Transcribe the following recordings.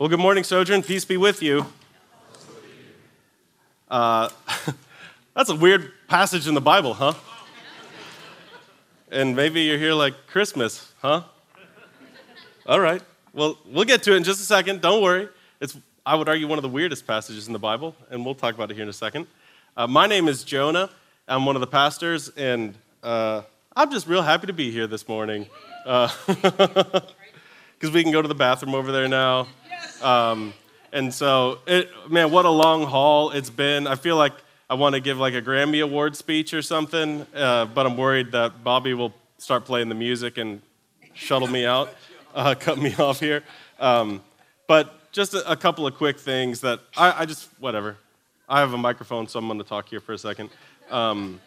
Well, good morning, Sojourn. Peace be with you. Uh, that's a weird passage in the Bible, huh? And maybe you're here like Christmas, huh? All right. Well, we'll get to it in just a second. Don't worry. It's, I would argue, one of the weirdest passages in the Bible, and we'll talk about it here in a second. Uh, my name is Jonah. I'm one of the pastors, and uh, I'm just real happy to be here this morning. Because we can go to the bathroom over there now. Um, and so, it, man, what a long haul it's been. I feel like I want to give like a Grammy Award speech or something, uh, but I'm worried that Bobby will start playing the music and shuttle me out, uh, cut me off here. Um, but just a, a, couple of quick things that I, I, just, whatever. I have a microphone, so I'm going to talk here for a second. Um,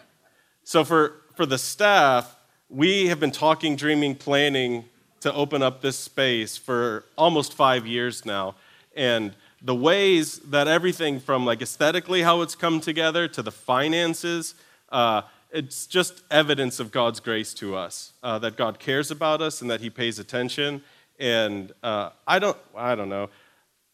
so, for, for the staff, we have been talking, dreaming, planning to open up this space for almost five years now. And the ways that everything from like aesthetically how it's come together to the finances, uh, it's just evidence of God's grace to us, uh, that God cares about us and that He pays attention. And uh, I don't, I don't know.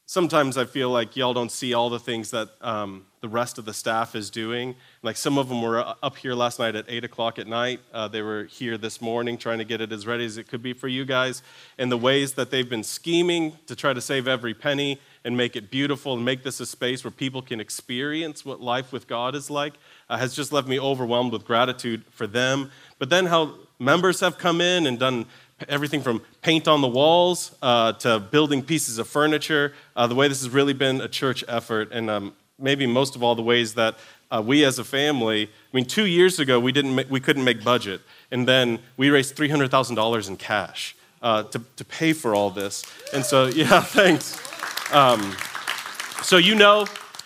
Sometimes I feel like y'all don't see all the things that um, the rest of the staff is doing. Like some of them were up here last night at 8 o'clock at night. Uh, they were here this morning trying to get it as ready as it could be for you guys. And the ways that they've been scheming to try to save every penny and make it beautiful and make this a space where people can experience what life with God is like uh, has just left me overwhelmed with gratitude for them. But then how members have come in and done everything from paint on the walls uh, to building pieces of furniture. Uh, the way this has really been a church effort, and um, maybe most of all, the ways that uh, we as a family, I mean, two years ago, we, didn't we couldn't make budget. And then we raised $300,000 in cash uh, to, to pay for all this. And so, yeah, thanks. Um, so you know,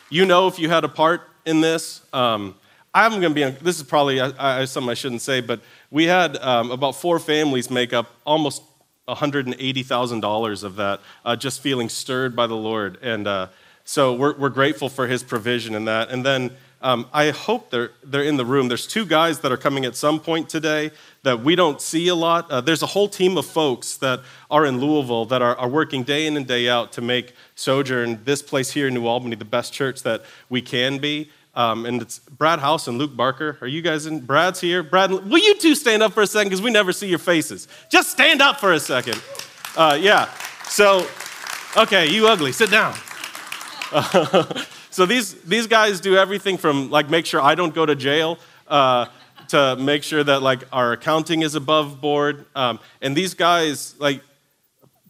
you know if you had a part in this. Um, I'm going to be, this is probably I, I, something I shouldn't say, but we had um, about four families make up almost $180,000 of that, uh, just feeling stirred by the Lord. And uh, so we're, we're grateful for his provision in that. And then um, I hope they're, they're in the room. There's two guys that are coming at some point today that we don't see a lot. Uh, there's a whole team of folks that are in Louisville that are, are working day in and day out to make Sojourn, this place here in New Albany, the best church that we can be. Um, and it's Brad House and Luke Barker. Are you guys in? Brad's here. Brad, will you two stand up for a second? Because we never see your faces. Just stand up for a second. Uh, yeah. So, okay, you ugly, sit down. so these, these guys do everything from like make sure I don't go to jail uh, to make sure that like our accounting is above board. Um, and these guys, like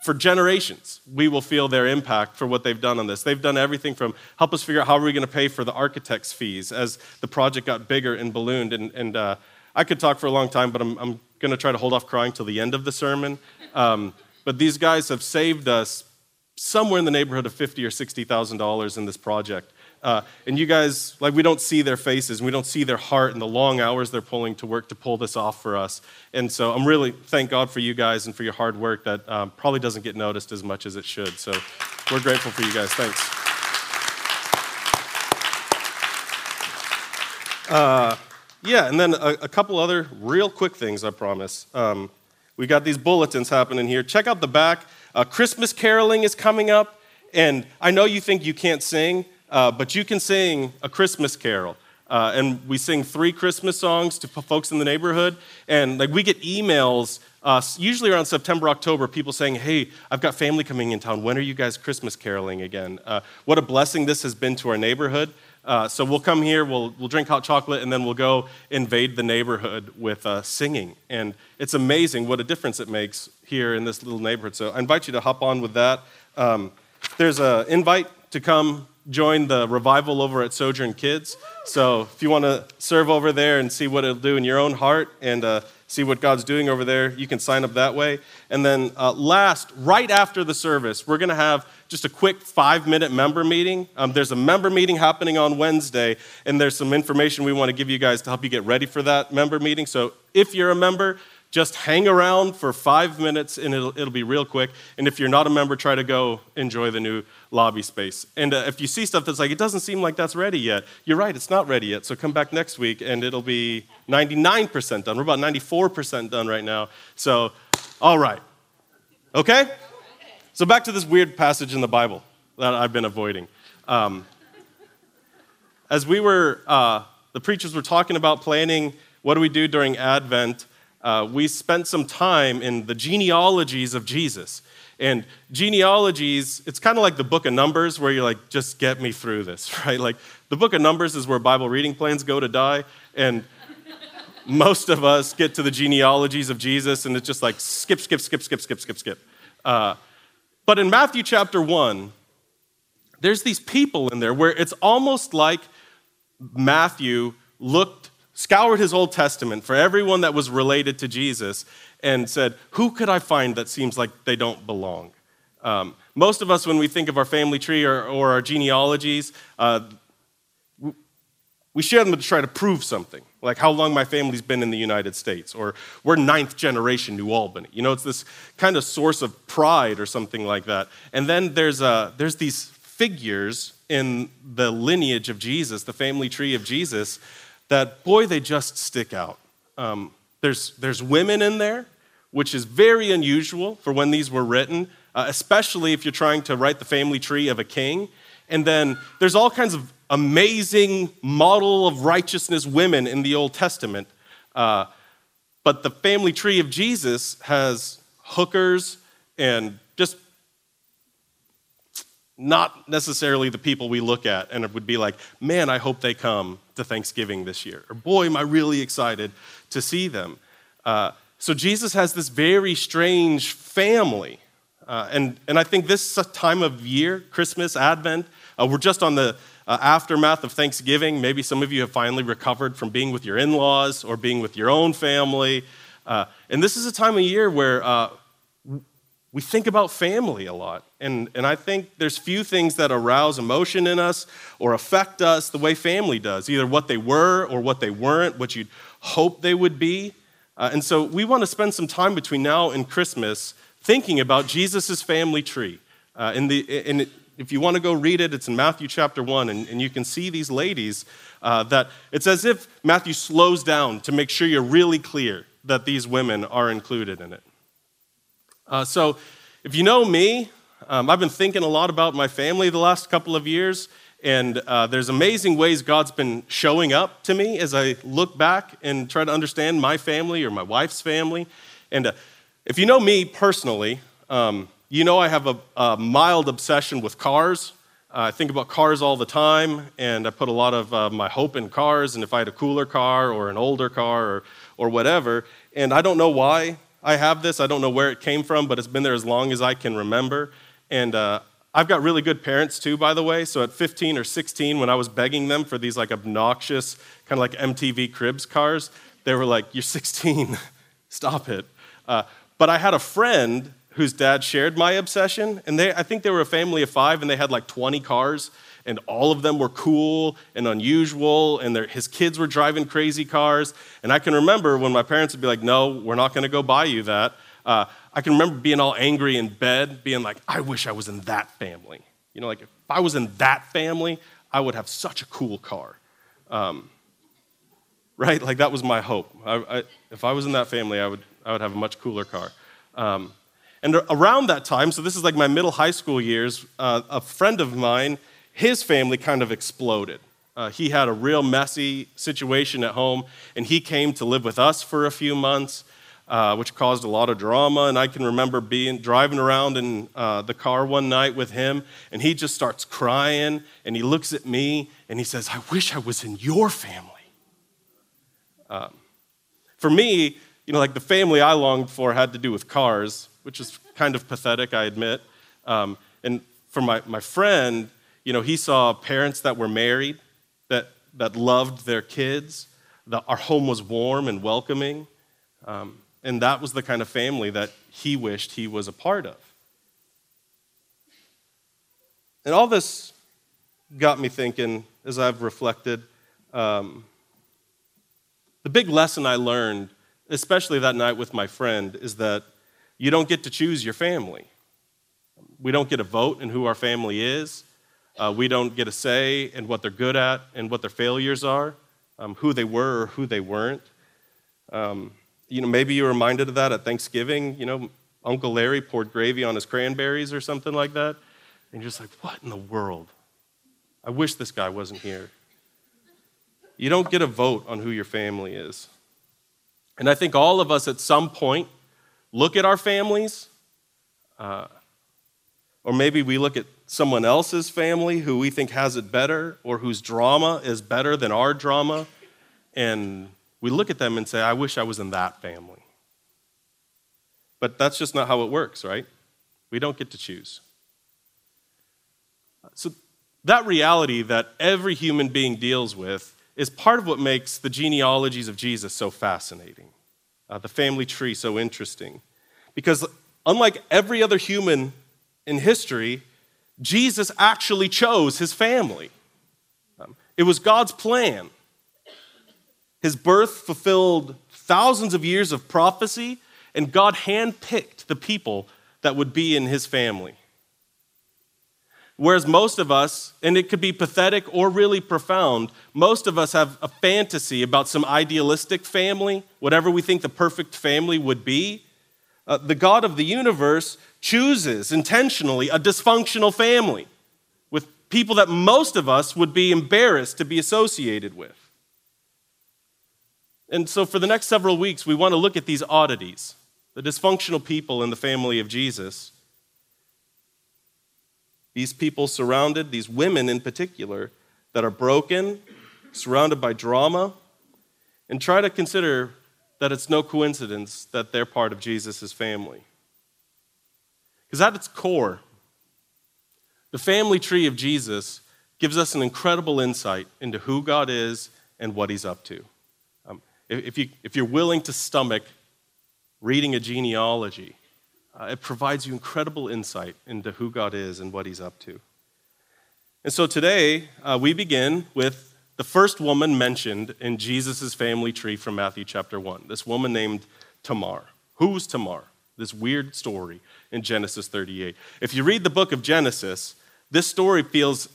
for generations, we will feel their impact for what they've done on this. They've done everything from help us figure out how are we going to pay for the architect's fees as the project got bigger and ballooned. And, and uh, I could talk for a long time, but I'm, I'm going to try to hold off crying till the end of the sermon. Um, but these guys have saved us somewhere in the neighborhood of fifty or sixty thousand dollars in this project. Uh, and you guys, like, we don't see their faces we don't see their heart and the long hours they're pulling to work to pull this off for us. And so I'm really, thank God for you guys and for your hard work that um, probably doesn't get noticed as much as it should. So we're grateful for you guys. Thanks. Uh, yeah, and then a, a, couple other real quick things, I promise. Um, we got these bulletins happening here. Check out the back. Uh, Christmas caroling is coming up, and I know you think you can't sing, uh, but you can sing a Christmas carol. Uh, and we sing three Christmas songs to folks in the neighborhood, and like we get emails uh, usually around September, October, people saying, Hey, I've got family coming in town. When are you guys Christmas caroling again? Uh, what a blessing this has been to our neighborhood. Uh, so we'll come here, we'll, we'll drink hot chocolate, and then we'll go invade the neighborhood with singing. And it's amazing what a difference it makes here in this little neighborhood. So I invite you to hop on with that. Um, there's an invite to come join the revival over at Sojourn Kids. So if you want to serve over there and see what it'll do in your own heart and uh, see what God's doing over there, you can sign up that way. And then uh, last, right after the service, we're going to have just a quick five minute member meeting. Um, there's a member meeting happening on Wednesday, and there's some information we want to give you guys to help you get ready for that member meeting. So if you're a member, just hang around for five minutes and it'll, it'll be real quick. And if you're not a member, try to go enjoy the new lobby space. And uh, if you see stuff that's like, it doesn't seem like that's ready yet, you're right, it's not ready yet. So come back next week and it'll be 99% done. We're about 94% done right now. So, all right. Okay? so back to this weird passage in the Bible that I've been avoiding. Um, as we were, uh, the preachers were talking about planning what do we do during Advent, uh, we spent some time in the genealogies of Jesus. And genealogies, it's kind of like the book of Numbers, where you're like, just get me through this, right? Like, the book of Numbers is where Bible reading plans go to die. And most of us get to the genealogies of Jesus, and it's just like skip, skip, skip, skip, skip, skip, skip. Uh, but in Matthew chapter 1, there's these people in there where it's almost like Matthew looked, scoured his Old Testament for everyone that was related to Jesus and said, Who could I find that seems like they don't belong? Um, most of us, when we think of our family tree or, or our genealogies, uh, we share them to try to prove something, like how long my family's been in the United States, or we're ninth generation New Albany. You know, it's this kind of source of pride or something like that. And then there's, uh, there's these figures in the lineage of Jesus, the family tree of Jesus, that, boy, they just stick out. Um, there's, there's women in there, which is very unusual for when these were written, uh, especially if you're trying to write the family tree of a king. And then there's all kinds of amazing model of righteousness women in the Old Testament. Uh, but the family tree of Jesus has hookers and not necessarily the people we look at and it would be like, man, I hope they come to Thanksgiving this year. Or boy, am I really excited to see them. Uh, so Jesus has this very strange family. Uh, and, and I think this time of year, Christmas, Advent, uh, we're just on the uh, aftermath of Thanksgiving. Maybe some of you have finally recovered from being with your in laws or being with your own family. Uh, and this is a time of year where uh, we think about family a lot. And, and I think there's few things that arouse emotion in us or affect us the way family does, either what they were or what they weren't, what you'd hope they would be. Uh, and so we want to spend some time between now and Christmas thinking about Jesus' family tree. Uh, in the, in, if you want to go read it, it's in Matthew chapter 1, and, and you can see these ladies uh, that it's as if Matthew slows down to make sure you're really clear that these women are included in it. Uh, so, if you know me, um, I've been thinking a lot about my family the last couple of years, and uh, there's amazing ways God's been showing up to me as I look back and try to understand my family or my wife's family. And uh, if you know me personally, um, you know I have a, a mild obsession with cars. Uh, I think about cars all the time, and I put a lot of uh, my hope in cars. And if I had a cooler car or an older car or, or whatever, and I don't know why I have this. I don't know where it came from, but it's been there as long as I can remember. And uh, I've got really good parents too, by the way. So at 15 or 16, when I was begging them for these like obnoxious, kind of like MTV Cribs cars, they were like, You're 16, stop it. Uh, but I had a friend whose dad shared my obsession, and they, I think they were a family of five, and they had like 20 cars and all of them were cool and unusual, and his kids were driving crazy cars. And I can remember when my parents would be like, No, we're not going to go buy you that. Uh, I can remember being all angry in bed, being like, I wish I was in that family. You know, like if I was in that family, I would have such a cool car. Um, right? Like that was my hope. I, I, if I was in that family, I would, I would have a much cooler car. Um, and around that time, so this is like my middle high school years, uh, a friend of mine his family kind of exploded. Uh, he had a real messy situation at home, and he came to live with us for a few months, uh, which caused a lot of drama. And I can remember being driving around in uh, the car one night with him, and he just starts crying, and he looks at me, and he says, "I wish I was in your family." Um, for me, you know, like the family I longed for had to do with cars, which is kind of pathetic, I admit. Um, and for my, my friend, you know, he saw parents that were married, that, that loved their kids, that our home was warm and welcoming. Um, and that was the kind of family that he wished he was a part of. And all this got me thinking as I've reflected. Um, the big lesson I learned, especially that night with my friend, is that you don't get to choose your family. We don't get a vote in who our family is. Uh, we don't get a say in what they're good at and what their failures are, um, who they were or who they weren't. Um, you know, maybe you're reminded of that at Thanksgiving. You know, Uncle Larry poured gravy on his cranberries or something like that. And you're just like, what in the world? I wish this guy wasn't here. You don't get a vote on who your family is. And I think all of us at some point look at our families, uh, or maybe we look at someone else's family who we think has it better or whose drama is better than our drama, and we look at them and say, I wish I was in that family. But that's just not how it works, right? We don't get to choose. So, that reality that every human being deals with is part of what makes the genealogies of Jesus so fascinating, uh, the family tree so interesting. Because, unlike every other human in history, Jesus actually chose his family. Um, it was God's plan. His birth fulfilled thousands of years of prophecy and God handpicked the people that would be in his family. Whereas most of us, and it could be pathetic or really profound, most of us have a fantasy about some idealistic family, whatever we think the perfect family would be. Uh, the God of the universe chooses intentionally a dysfunctional family with people that most of us would be embarrassed to be associated with. And so, for the next several weeks, we want to look at these oddities the dysfunctional people in the family of Jesus. These people surrounded, these women in particular, that are broken, surrounded by drama, and try to consider that it's no coincidence that they're part of Jesus' family. Because at its core, the family tree of Jesus gives us an incredible insight into who God is and what he's up to. Um, if, you, if you're willing to stomach reading a genealogy, uh, it provides you incredible insight into who God is and what He's up to. And so today, uh, we begin with the first woman mentioned in Jesus' family tree from Matthew chapter 1, this woman named Tamar. Who's Tamar? This weird story in Genesis 38. If you read the book of Genesis, this story feels,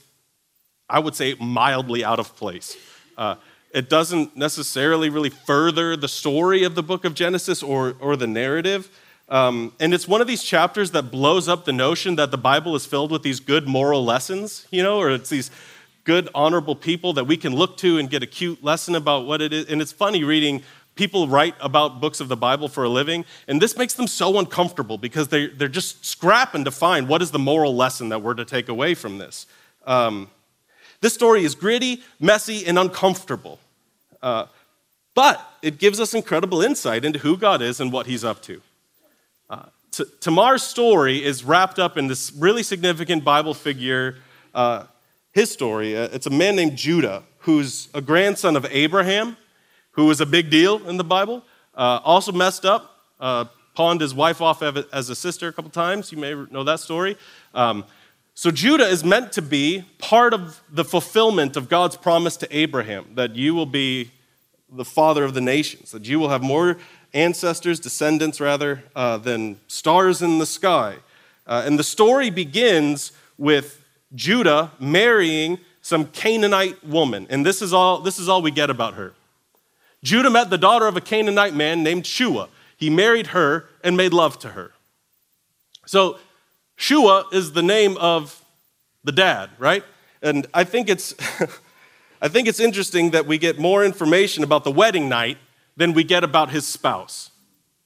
I would say, mildly out of place. Uh, it doesn't necessarily really further the story of the book of Genesis or, or the narrative. Um, and it's one of these chapters that blows up the notion that the Bible is filled with these good moral lessons, you know, or it's these good, honorable people that we can look to and get a cute lesson about what it is. And it's funny reading people write about books of the Bible for a living, and this makes them so uncomfortable because they, they're just scrapping to find what is the moral lesson that we're to take away from this. Um, this story is gritty, messy, and uncomfortable. Uh, but it gives us incredible insight into who God is and what He's up to. Uh, T- Tamar's story is wrapped up in this really significant Bible figure, uh, his story. Uh, it's a man named Judah, who's a grandson of Abraham, who was a big deal in the Bible. Uh, also messed up, uh, pawned his wife off as a sister a couple times. You may know that story. Um, so Judah is meant to be part of the fulfillment of God's promise to Abraham that you will be the father of the nations, that you will have more ancestors, descendants rather, uh, than stars in the sky. Uh, and the story begins with Judah marrying some Canaanite woman. And this is all, this is all we get about her. Judah met the daughter of a Canaanite man named Shua. He married her and made love to her. So Shua is the name of the dad, right? And I think it's I think it's interesting that we get more information about the wedding night than we get about his spouse.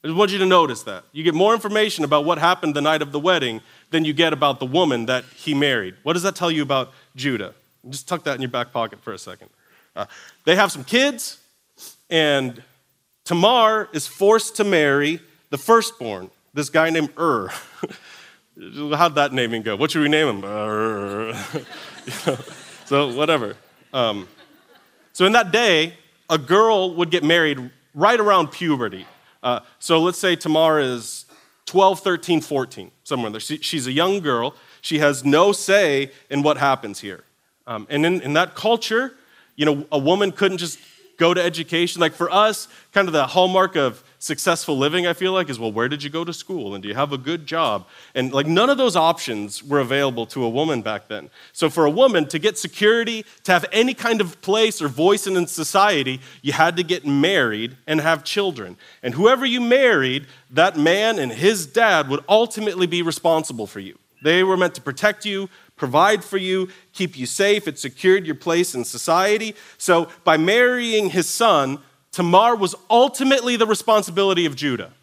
I just want you to notice that. You get more information about what happened the night of the wedding than you get about the woman that he married. What does that tell you about Judah? Just tuck that in your back pocket for a second. Uh, they have some kids, and Tamar is forced to marry the firstborn, this guy named Ur. How'd that naming go? What should we name him? Uh, so, whatever. Um, so, in that day, a girl would get married right around puberty. Uh, so, let's say Tamar is 12, 13, 14, somewhere there. She, she's a young girl. She has no say in what happens here. Um, and in, in that culture, you know, a woman couldn't just go to education. Like for us, kind of the hallmark of successful living, I feel like, is well, where did you go to school? And do you have a good job? And like none of those options were available to a woman back then. So for a woman to get security, to have any kind of place or voice in society, you had to get married and have children. And whoever you married, that man and his dad would ultimately be responsible for you. They were meant to protect you, provide for you, keep you safe. It secured your place in society. So, by marrying his son, Tamar was ultimately the responsibility of Judah.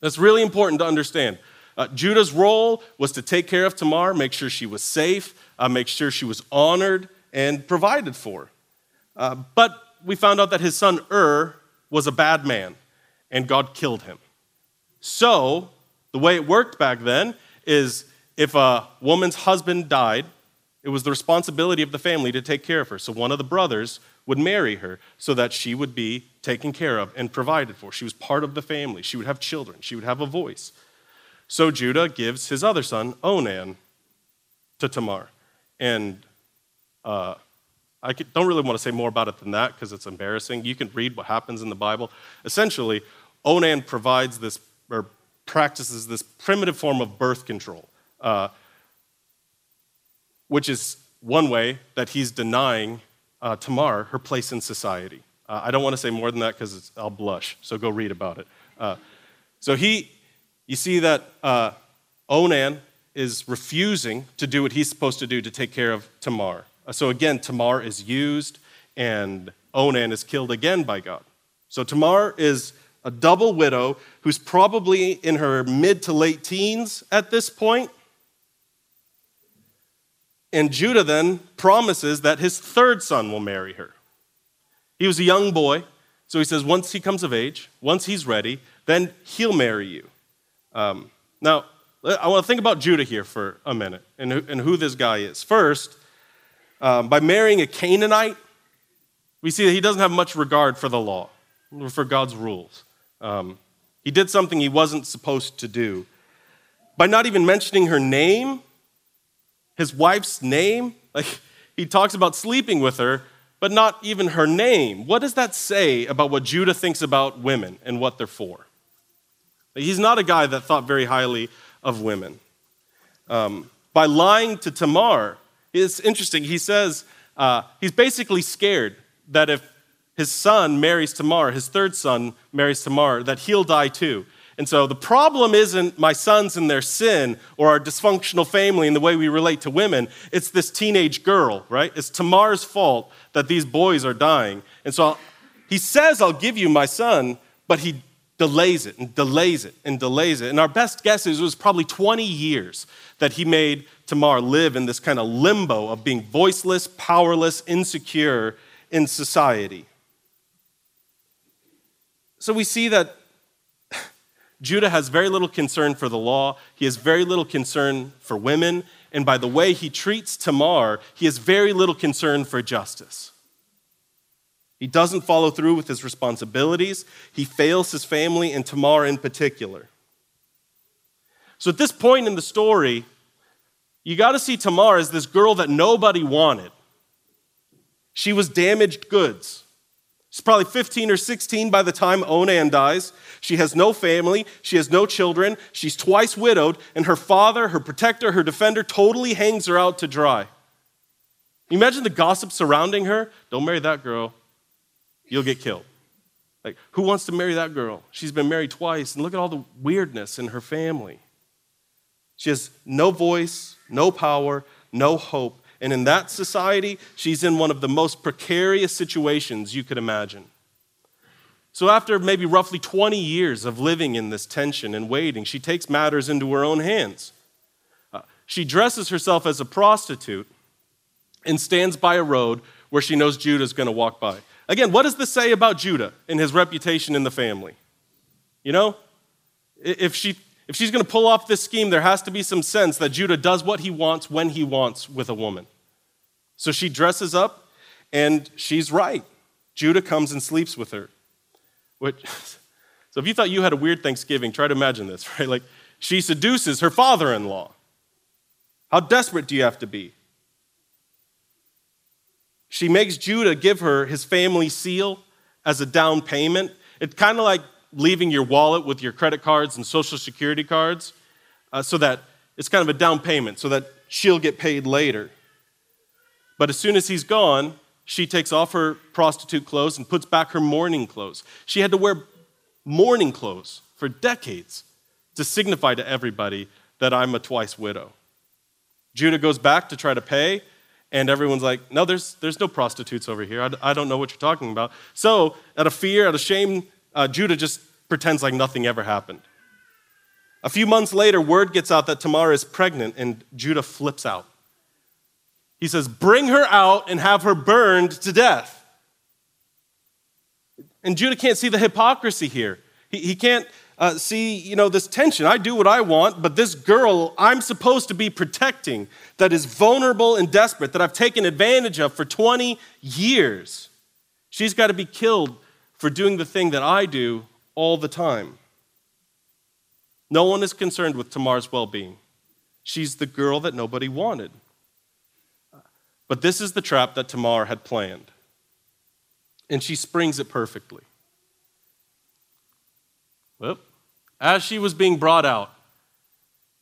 That's really important to understand. Uh, Judah's role was to take care of Tamar, make sure she was safe, uh, make sure she was honored and provided for. Uh, but we found out that his son Ur was a bad man, and God killed him. So, the way it worked back then is if a woman's husband died, it was the responsibility of the family to take care of her. So one of the brothers would marry her so that she would be taken care of and provided for. She was part of the family. She would have children. She would have a voice. So Judah gives his other son, Onan, to Tamar. And uh, I don't really want to say more about it than that because it's embarrassing. You can read what happens in the Bible. Essentially, Onan provides this or practices this primitive form of birth control uh, which is one way that he's denying uh, Tamar her place in society. Uh, I don't want to say more than that because I'll blush, so go read about it. Uh, so he, you see that uh, Onan is refusing to do what he's supposed to do to take care of Tamar. Uh, so again, Tamar is used and Onan is killed again by God. So Tamar is a double widow who's probably in her mid to late teens at this point. And Judah then promises that his third son will marry her. He was a young boy, so he says, once he comes of age, once he's ready, then he'll marry you. Um, now, I want to think about Judah here for a minute and who, and who this guy is. First, um, by marrying a Canaanite, we see that he doesn't have much regard for the law, or for God's rules. Um, he did something he wasn't supposed to do. By not even mentioning her name, his wife's name. Like, he talks about sleeping with her, but not even her name. What does that say about what Judah thinks about women and what they're for? He's not a guy that thought very highly of women. Um, by lying to Tamar, it's interesting. He says uh, he's basically scared that if his son marries Tamar, his third son marries Tamar, that he'll die too. And so the problem isn't my sons and their sin or our dysfunctional family and the way we relate to women. It's this teenage girl, right? It's Tamar's fault that these boys are dying. And so he says, I'll give you my son, but he delays it and delays it and delays it. And our best guess is it was probably 20 years that he made Tamar live in this kind of limbo of being voiceless, powerless, insecure in society. So we see that Judah has very little concern for the law, he has very little concern for women, and by the way he treats Tamar, he has very little concern for justice. He doesn't follow through with his responsibilities. He fails his family and Tamar in particular. So at this point in the story, you got to see Tamar as this girl that nobody wanted. She was damaged goods. She's probably 15 or 16 by the time Onan dies. She has no family. She has no children. She's twice widowed, and her father, her protector, her defender, totally hangs her out to dry. You Imagine the gossip surrounding her. Don't marry that girl, you'll get killed. Like, who wants to marry that girl? She's been married twice, and look at all the weirdness in her family. She has no voice, no power, no hope. And in that society, she's in one of the most precarious situations you could imagine. So, after maybe roughly 20 years of living in this tension and waiting, she takes matters into her own hands. Uh, she dresses herself as a prostitute and stands by a road where she knows Judah's going to walk by. Again, what does this say about Judah and his reputation in the family? You know, if she if she's going to pull off this scheme, there has to be some sense that Judah does what he wants when he wants with a woman. So she dresses up, and she's right. Judah comes and sleeps with her. Which, so if you thought you had a weird Thanksgiving, try to imagine this, right? Like she seduces her father in law. How desperate do you have to be? She makes Judah give her his family seal as a down payment. It's kind of like leaving your wallet with your credit cards and social security cards uh, so that it's kind of a down payment so that she'll get paid later. But as soon as he's gone, she takes off her prostitute clothes and puts back her mourning clothes. She had to wear mourning clothes for decades to signify to everybody that I'm a twice widow. Judah goes back to try to pay, and everyone's like, No, there's, there's no prostitutes over here. I, I don't know what you're talking about. So, out of fear, out of shame, uh, Judah just pretends like nothing ever happened. A few months later, word gets out that Tamar is pregnant, and Judah flips out. He says, Bring her out and have her burned to death. And Judah can't see the hypocrisy here. He, he can't uh, see, you know, this tension. I do what I want, but this girl I'm supposed to be protecting that is vulnerable and desperate, that I've taken advantage of for 20 years, she's got to be killed for doing the thing that I do all the time. No one is concerned with Tamar's well being. She's the girl that nobody wanted. But this is the trap that Tamar had planned. And she springs it perfectly. Well, as she was being brought out,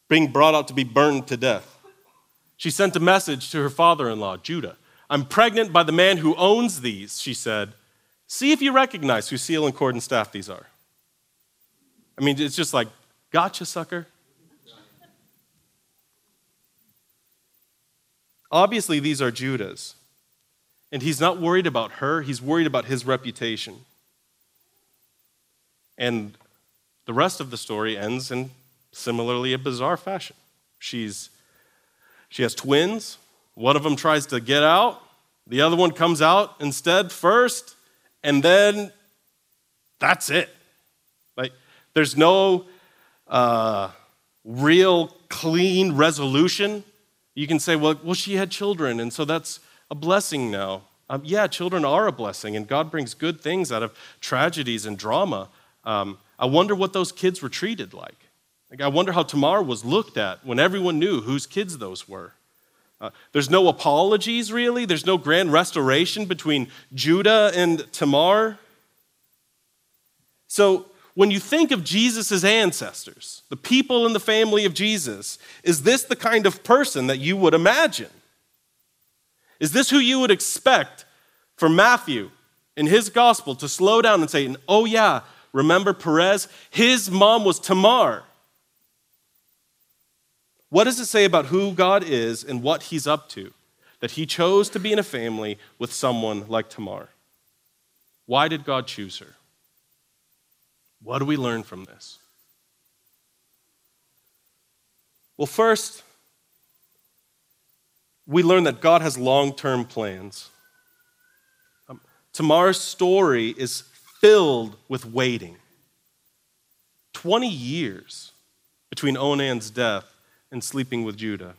being brought out to be burned to death, she sent a message to her father in law, Judah. I'm pregnant by the man who owns these, she said. See if you recognize whose seal and cord and staff these are. I mean, it's just like, gotcha, sucker. Obviously, these are Judah's. And he's not worried about her, he's worried about his reputation. And the rest of the story ends in similarly a bizarre fashion. She's, she has twins. One of them tries to get out, the other one comes out instead first, and then that's it. Like, there's no uh, real clean resolution you can say, well, well, she had children, and so that's a blessing now. Um, yeah, children are a blessing, and God brings good things out of tragedies and drama. Um, I wonder what those kids were treated like. Like, I wonder how Tamar was looked at when everyone knew whose kids those were. Uh, there's no apologies, really. There's no grand restoration between Judah and Tamar. So, when you think of Jesus' ancestors, the people in the family of Jesus, is this the kind of person that you would imagine? Is this who you would expect for Matthew in his gospel to slow down and say, Oh, yeah, remember Perez? His mom was Tamar. What does it say about who God is and what he's up to that he chose to be in a family with someone like Tamar? Why did God choose her? What do we learn from this? Well, first, we learn that God has long term plans. Um, Tamar's story is filled with waiting. 20 years between Onan's death and sleeping with Judah.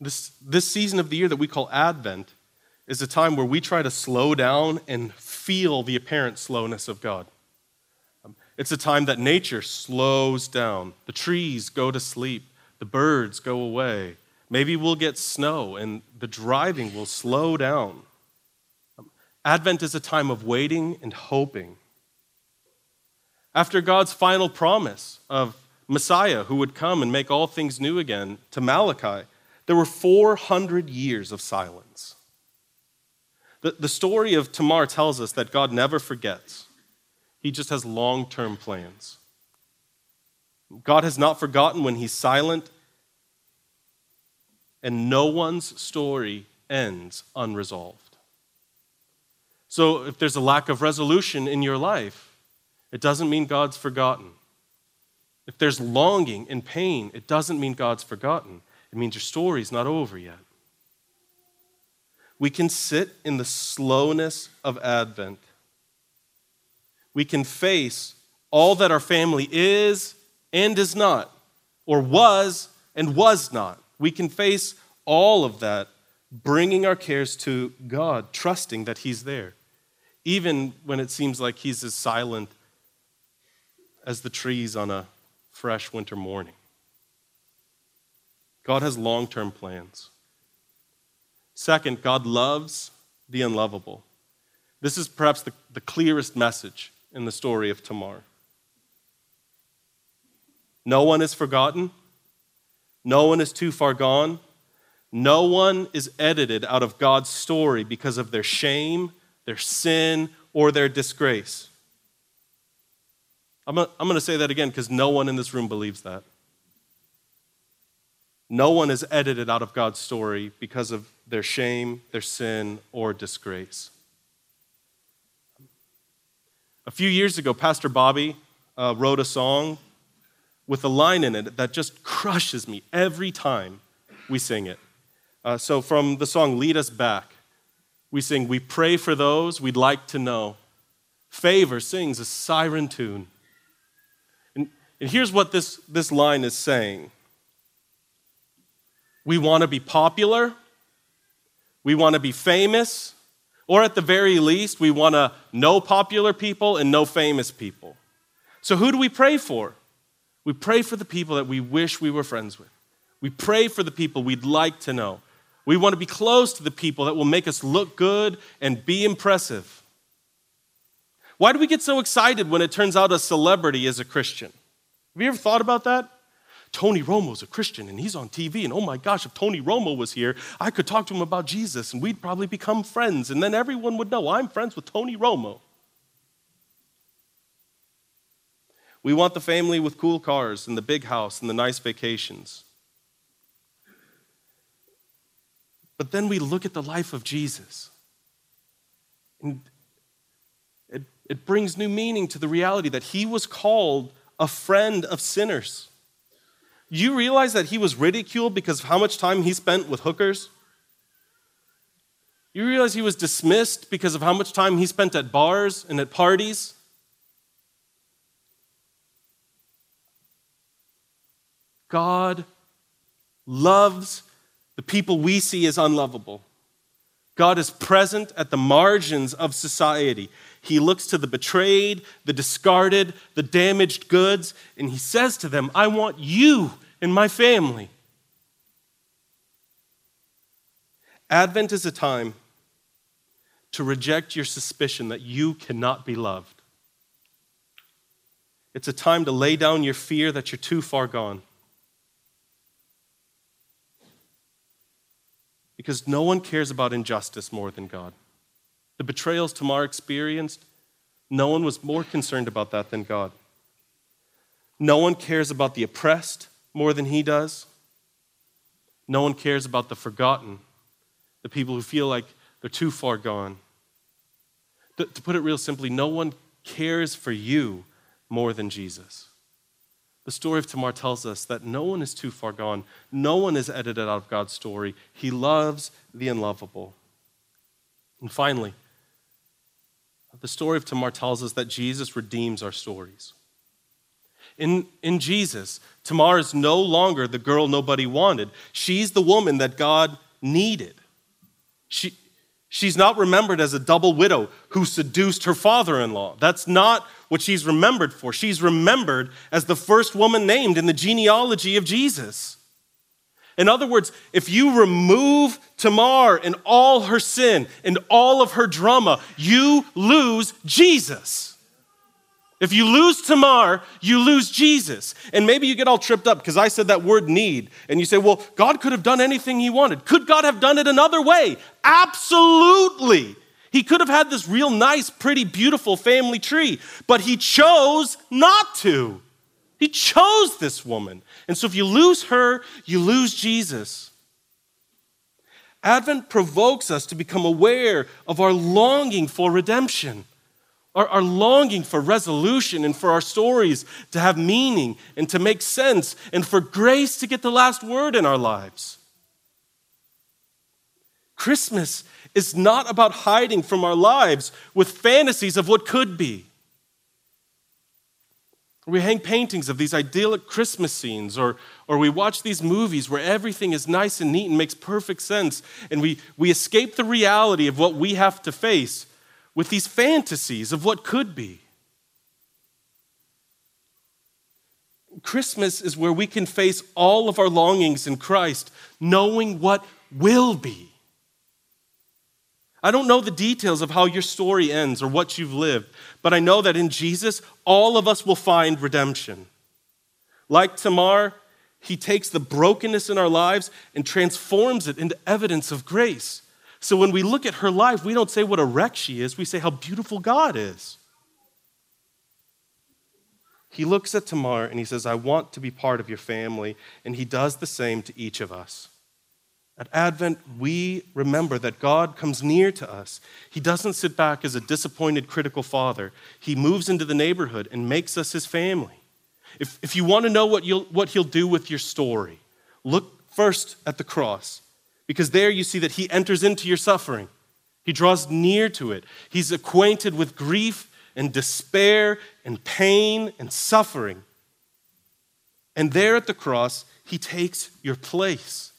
This, this season of the year that we call Advent is a time where we try to slow down and feel the apparent slowness of God. Um, it's a time that nature slows down. The trees go to sleep, the birds go away. Maybe we'll get snow and the driving will slow down. Um, Advent is a time of waiting and hoping. After God's final promise of Messiah who would come and make all things new again to Malachi, there were 400 years of silence. The, the story of Tamar tells us that God never forgets, He just has long term plans. God has not forgotten when He's silent, and no one's story ends unresolved. So if there's a lack of resolution in your life, it doesn't mean God's forgotten. If there's longing and pain, it doesn't mean God's forgotten. It means your story's not over yet we can sit in the slowness of Advent. We can face all that our family is and is not, or was and was not. We can face all of that, bringing our cares to God, trusting that He's there, even when it seems like He's as silent as the trees on a fresh winter morning. God has long term plans. Second, God loves the unlovable. This is perhaps the, the clearest message in the story of Tamar. No one is forgotten. No one is too far gone. No one is edited out of God's story because of their shame, their sin, or their disgrace. I'm, going to say that again because no one in this room believes that. No one is edited out of God's story because of their shame, their sin, or disgrace. A few years ago, Pastor Bobby uh, wrote a song with a line in it that just crushes me every time we sing it. Uh, so, from the song Lead Us Back, we sing, We pray for those we'd like to know. Favor sings a siren tune. And, here's what this, this line is saying We want to be popular, we want to be famous, or at the very least, we want to know popular people and know famous people. So, who do we pray for? We pray for the people that we wish we were friends with. We pray for the people we'd like to know. We want to be close to the people that will make us look good and be impressive. Why do we get so excited when it turns out a celebrity is a Christian? Have you ever thought about that? Tony Romo's a Christian and he's on TV, and oh my gosh, if Tony Romo was here, I could talk to him about Jesus and we'd probably become friends, and then everyone would know I'm friends with Tony Romo. We want the family with cool cars and the big house and the nice vacations. But then we look at the life of Jesus. And it, it brings new meaning to the reality that he was called a friend of sinners. You realize that he was ridiculed because of how much time he spent with hookers? You realize he was dismissed because of how much time he spent at bars and at parties? God loves the people we see as unlovable. God is present at the margins of society. He looks to the betrayed, the discarded, the damaged goods, and he says to them, I want you in my family. Advent is a time to reject your suspicion that you cannot be loved. It's a time to lay down your fear that you're too far gone. because no one cares about injustice more than God. The betrayals Tamar experienced, no one was more concerned about that than God. No one cares about the oppressed more than he does. No one cares about the forgotten, the people who feel like they're too far gone. To, to put it real simply, no one cares for you more than Jesus. The story of Tamar tells us that no one is too far gone. No one is edited out of God's story. He loves the unlovable. And finally, the story of Tamar tells us that Jesus redeems our stories. In, in Jesus, Tamar is no longer the girl nobody wanted. She's the woman that God needed. She, she's not remembered as a double widow who seduced her father in law. That's not what she's remembered for. She's remembered as the first woman named in the genealogy of Jesus. In other words, if you remove Tamar and all her sin and all of her drama, you lose Jesus. If you lose Tamar, you lose Jesus. And maybe you get all tripped up because I said that word need. And you say, well, God could have done anything he wanted. Could God have done it another way? Absolutely. He could have had this real nice, pretty, beautiful family tree, but he chose not to. He chose this woman. And so if you lose her, you lose Jesus. Advent provokes us to become aware of our longing for redemption, our, our, longing for resolution, and for our stories to have meaning and to make sense, and for grace to get the last word in our lives. Christmas is not about hiding from our lives with fantasies of what could be. We hang paintings of these idyllic Christmas scenes, or, or we watch these movies where everything is nice and neat and makes perfect sense, and we, we escape the reality of what we have to face with these fantasies of what could be. Christmas is where we can face all of our longings in Christ, knowing what will be. I don't know the details of how your story ends or what you've lived, but I know that in Jesus, all of us will find redemption. Like Tamar, he takes the brokenness in our lives and transforms it into evidence of grace. So when we look at her life, we don't say what a wreck she is, we say how beautiful God is. He looks at Tamar and he says, I want to be part of your family. And he does the same to each of us. At Advent, we remember that God comes near to us. He doesn't sit back as a disappointed, critical father. He moves into the neighborhood and makes us his family. If, if you want to know what, what he'll do with your story, look first at the cross, because there you see that he enters into your suffering. He draws near to it. He's acquainted with grief and despair and pain and suffering. And there at the cross, he takes your place.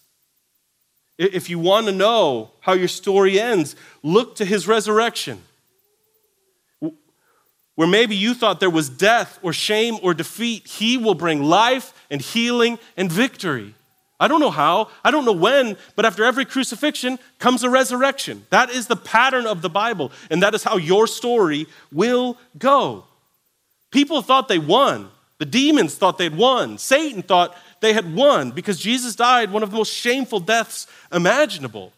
If you want to know how your story ends, look to his resurrection. Where maybe you thought there was death or shame or defeat, he will bring life and healing and victory. I don't know how, I don't know when, but after every crucifixion comes a resurrection. That is the pattern of the Bible, and that is how your story will go. People thought they won. The demons thought they'd won. Satan thought they had won because Jesus died one of the most shameful deaths imaginable.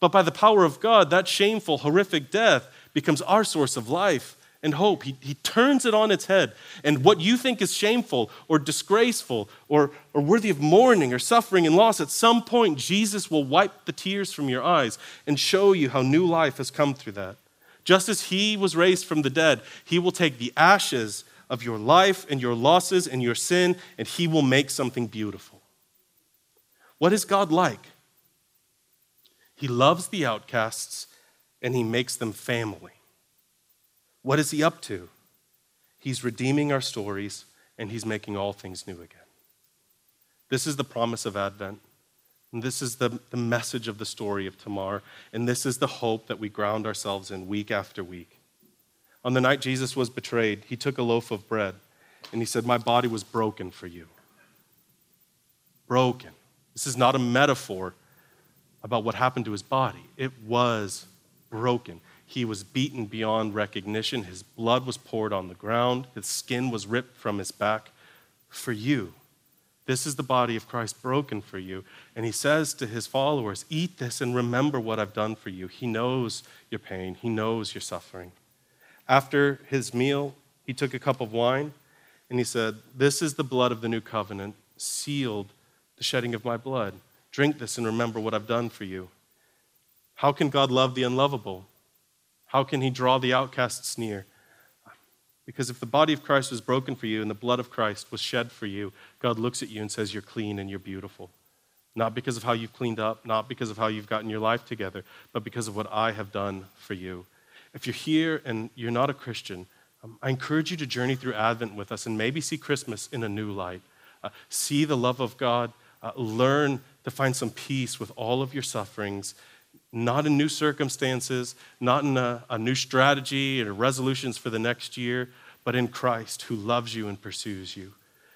But by the power of God, that shameful, horrific death becomes our source of life and hope. He, he turns it on its head. And what you think is shameful or disgraceful or, or worthy of mourning or suffering and loss, at some point, Jesus will wipe the tears from your eyes and show you how new life has come through that. Just as he was raised from the dead, he will take the ashes of your life and your losses and your sin, and he will make something beautiful. What is God like? He loves the outcasts and he makes them family. What is he up to? He's redeeming our stories and he's making all things new again. This is the promise of Advent. And this is the, the message of the story of Tamar. And this is the hope that we ground ourselves in week after week. On the night Jesus was betrayed, he took a loaf of bread and he said, My body was broken for you. Broken. This is not a metaphor about what happened to his body, it was broken. He was beaten beyond recognition. His blood was poured on the ground. His skin was ripped from his back for you. This is the body of Christ broken for you. And he says to his followers, Eat this and remember what I've done for you. He knows your pain, he knows your suffering. After his meal, he took a cup of wine and he said, This is the blood of the new covenant, sealed the shedding of my blood. Drink this and remember what I've done for you. How can God love the unlovable? How can he draw the outcasts near? Because if the body of Christ was broken for you and the blood of Christ was shed for you, God looks at you and says, You're clean and you're beautiful. Not because of how you've cleaned up, not because of how you've gotten your life together, but because of what I have done for you. If you're here and you're not a Christian, um, I encourage you to journey through Advent with us and maybe see Christmas in a new light. Uh, see the love of God, uh, learn to find some peace with all of your sufferings not in new circumstances, not in a, a, new strategy or resolutions for the next year, but in Christ who loves you and pursues you.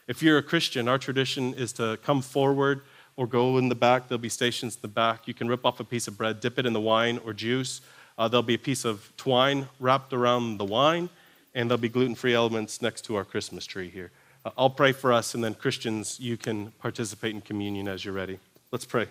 If you're a Christian, our tradition is to come forward or go in the back. There'll be stations in the back. You can rip off a piece of bread, dip it in the wine or juice. Uh, there'll be a piece of twine wrapped around the wine, and there'll be gluten free elements next to our Christmas tree here. Uh, I'll pray for us, and then Christians, you can participate in communion as you're ready. Let's pray.